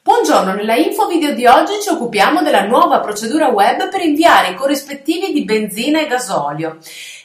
Buongiorno, nella info video di oggi ci occupiamo della nuova procedura web per inviare i corrispettivi di benzina e gasolio.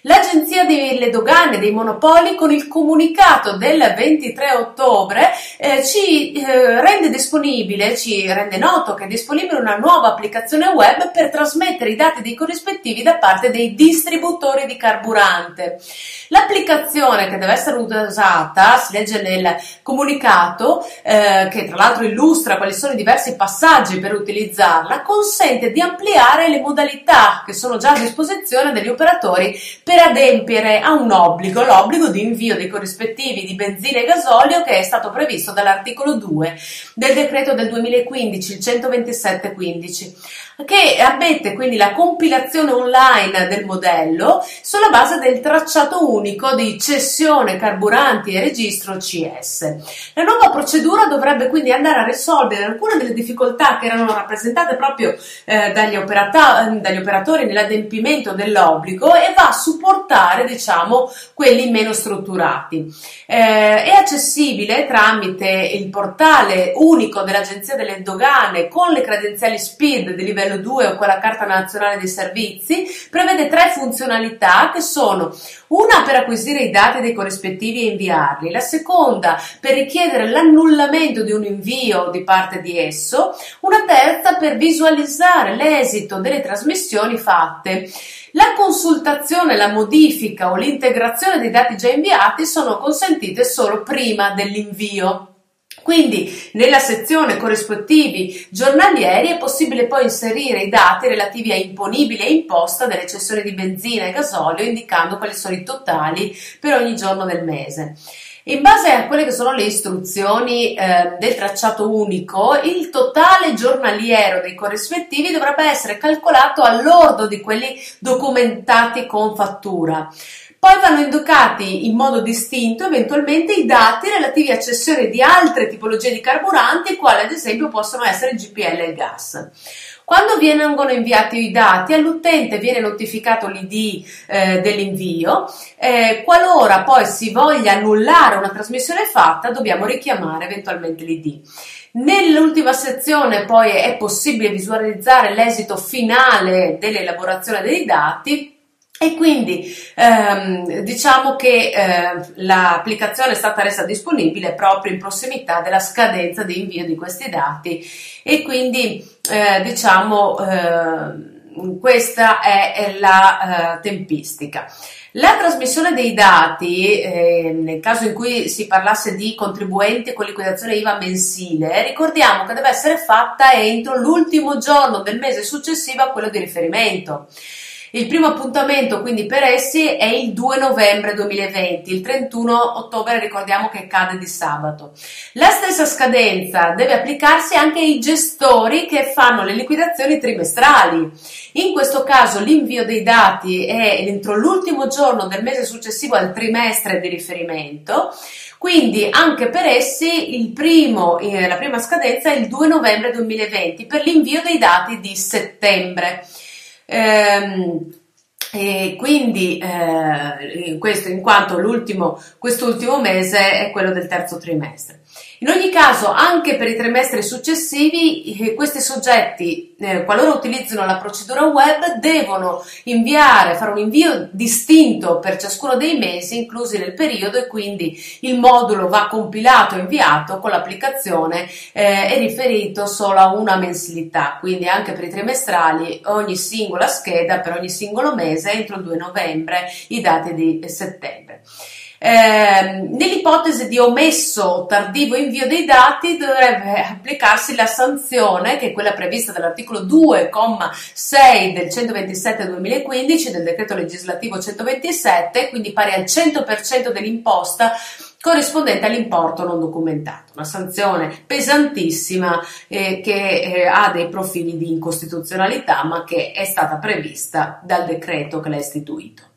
L'Agenzia delle Dogane dei Monopoli con il comunicato del 23 ottobre eh, ci eh, rende disponibile, ci rende noto che è disponibile una nuova applicazione web per trasmettere i dati dei corrispettivi da parte dei distributori di carburante. L'applicazione che deve essere usata, si legge nel comunicato, eh, che tra l'altro illustra quali sono i diversi passaggi per utilizzarla, consente di ampliare le modalità che sono già a disposizione degli operatori per per adempiere a un obbligo, l'obbligo di invio dei corrispettivi di benzina e gasolio che è stato previsto dall'articolo 2 del decreto del 2015, il 12715 che ammette quindi la compilazione online del modello sulla base del tracciato unico di cessione carburanti e registro CS. La nuova procedura dovrebbe quindi andare a risolvere alcune delle difficoltà che erano rappresentate proprio eh, dagli, operata- dagli, operatori nell'adempimento dell'obbligo e va a supportare diciamo quelli meno strutturati. Eh, è accessibile tramite il portale unico dell'Agenzia delle Dogane con le credenziali SPID di livello livello 2 o quella carta nazionale dei servizi, prevede tre funzionalità che sono una per acquisire i dati dei corrispettivi e inviarli, la seconda per richiedere l'annullamento di un invio di parte di esso, una terza per visualizzare l'esito delle trasmissioni fatte. La consultazione, la modifica o l'integrazione dei dati già inviati sono consentite solo prima dell'invio. Quindi nella sezione corrispettivi giornalieri è possibile poi inserire i dati relativi a imponibile e imposta delle cessioni di benzina e gasolio indicando quali sono i totali per ogni giorno del mese. In base a quelle che sono le istruzioni eh, del tracciato unico, il totale giornaliero dei corrispettivi dovrebbe essere calcolato all'ordo di quelli documentati con fattura. Poi vanno indicati in modo distinto eventualmente i dati relativi a cessione di altre tipologie di carburanti, quali ad esempio possono essere GPL e gas. Quando vengono inviati i dati all'utente viene notificato l'ID eh, dell'invio, eh, qualora poi si voglia annullare una trasmissione fatta dobbiamo richiamare eventualmente l'ID. Nell'ultima sezione poi è possibile visualizzare l'esito finale dell'elaborazione dei dati e quindi ehm, diciamo che eh, l'applicazione è stata resa disponibile proprio in prossimità della scadenza di invio di questi dati e quindi eh, diciamo eh, questa è, è la eh, tempistica. La trasmissione dei dati, eh, nel caso in cui si parlasse di contribuenti con liquidazione IVA mensile, ricordiamo che deve essere fatta entro l'ultimo giorno del mese successivo a quello di riferimento. Il primo appuntamento quindi per essi è il 2 novembre 2020, il 31 ottobre ricordiamo che cade di sabato. La stessa scadenza deve applicarsi anche ai gestori che fanno le liquidazioni trimestrali. In questo caso l'invio dei dati è entro l'ultimo giorno del mese successivo al trimestre di riferimento. Quindi anche per essi primo, eh, la prima scadenza è il 2 novembre 2020 per l'invio dei dati di settembre. Ehm, e quindi eh, questo in quanto l'ultimo, quest'ultimo mese è quello del terzo trimestre. In ogni caso, anche per i trimestri successivi, eh, questi soggetti, eh, qualora utilizzino la procedura web, devono inviare, fare un invio distinto per ciascuno dei mesi inclusi nel periodo e quindi il modulo va compilato e inviato con l'applicazione eh, riferito solo a una mensilità, quindi anche per i trimestrali ogni singola scheda per ogni singolo mese entro il 2 novembre i dati di settembre. Eh, nell'ipotesi di omesso o tardivo invio dei dati dovrebbe applicarsi la sanzione che è quella prevista dall'articolo 2,6 del 127-2015 del decreto legislativo 127, quindi pari al 100% dell'imposta corrispondente all'importo non documentato, una sanzione pesantissima eh, che eh, ha dei profili di incostituzionalità ma che è stata prevista dal decreto che l'ha istituito.